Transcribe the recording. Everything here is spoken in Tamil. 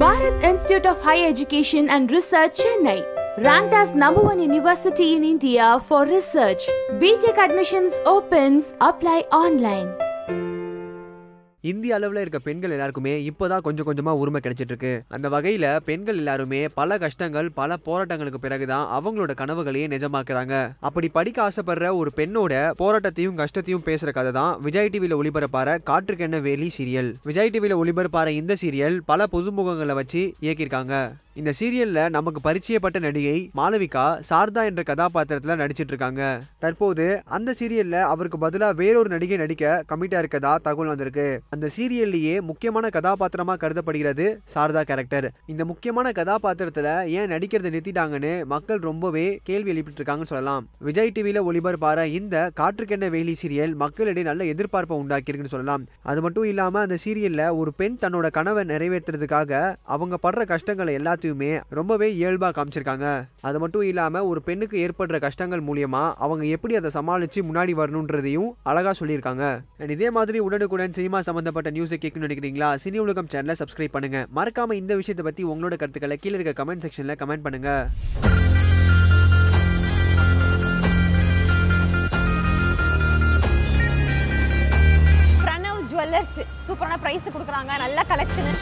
Bharat Institute of Higher Education and Research, Chennai. Ranked as number one university in India for research. BTech admissions opens. Apply online. இந்திய அளவில் இருக்க பெண்கள் எல்லாருக்குமே இப்போதான் கொஞ்சம் கொஞ்சமாக உரிமை கிடைச்சிட்டு இருக்கு அந்த வகையில் பெண்கள் எல்லாருமே பல கஷ்டங்கள் பல போராட்டங்களுக்கு பிறகுதான் அவங்களோட கனவுகளையே நிஜமாக்குறாங்க. அப்படி படிக்க ஆசைப்படுற ஒரு பெண்ணோட போராட்டத்தையும் கஷ்டத்தையும் பேசுற கதை தான் விஜய் டிவியில் ஒளிபரப்பார காற்றுக்கென்ன வேலி சீரியல். விஜய் டிவியில் ஒளிபரப்பார இந்த சீரியல் பல புதுமுகங்களை வச்சு இயக்கியிருக்காங்க. இந்த சீரியல்ல நமக்கு பரிச்சயப்பட்ட நடிகை மாளவிகா சாரதா என்ற கதாபாத்திரத்துல நடிச்சிட்டு இருக்காங்க தற்போது அந்த சீரியல்ல அவருக்கு பதிலா வேறொரு நடிகை நடிக்க கமிட்டா இருக்கதா தகவல் வந்திருக்கு. அந்த சீரியல்லையே முக்கியமான கதாபாத்திரமாக கருதப்படுகிறது சாரதா கேரக்டர் இந்த முக்கியமான கதாபாத்திரத்தில் ஏன் நடிக்கிறத நிறுத்திட்டாங்கன்னு மக்கள் ரொம்பவே கேள்வி எழுப்பிட்டு இருக்காங்கன்னு சொல்லலாம். விஜய் டிவியில் ஒளிபரப்பார இந்த காற்றுக்கென்ன வேலி சீரியல் மக்களிடையே நல்ல எதிர்பார்ப்பை உண்டாக்கியிருக்குன்னு சொல்லலாம். அது மட்டும் இல்லாமல் அந்த சீரியலில் ஒரு பெண் தன்னோட கனவை நிறைவேற்றுறதுக்காக அவங்க படுற கஷ்டங்களை எல்லாத்தையுமே ரொம்பவே இயல்பாக காமிச்சிருக்காங்க. அது மட்டும் இல்லாமல் ஒரு பெண்ணுக்கு ஏற்படுற கஷ்டங்கள் மூலியமாக அவங்க எப்படி அதை சமாளித்து முன்னாடி வரணுன்றதையும் அழகாக சொல்லியிருக்காங்க. இதே மாதிரி உடனுக்குடன் சினிமா சம்பந்தப்பட்ட நியூஸை கேட்கணும்னு நினைக்கிறீங்களா? சினி உலகம் சேனலை சப்ஸ்கிரைப் பண்ணுங்க. மறக்காம இந்த விஷயத்தை பத்தி உங்களோட கருத்துக்களை கீழே இருக்க கமெண்ட் செக்ஷன்ல கமெண்ட் பண்ணுங்க. பிரணவ் ஜுவல்லர்ஸ் சூப்பரான பிரைஸ் கொடுக்குறாங்க. நல்ல கலெக்ஷன்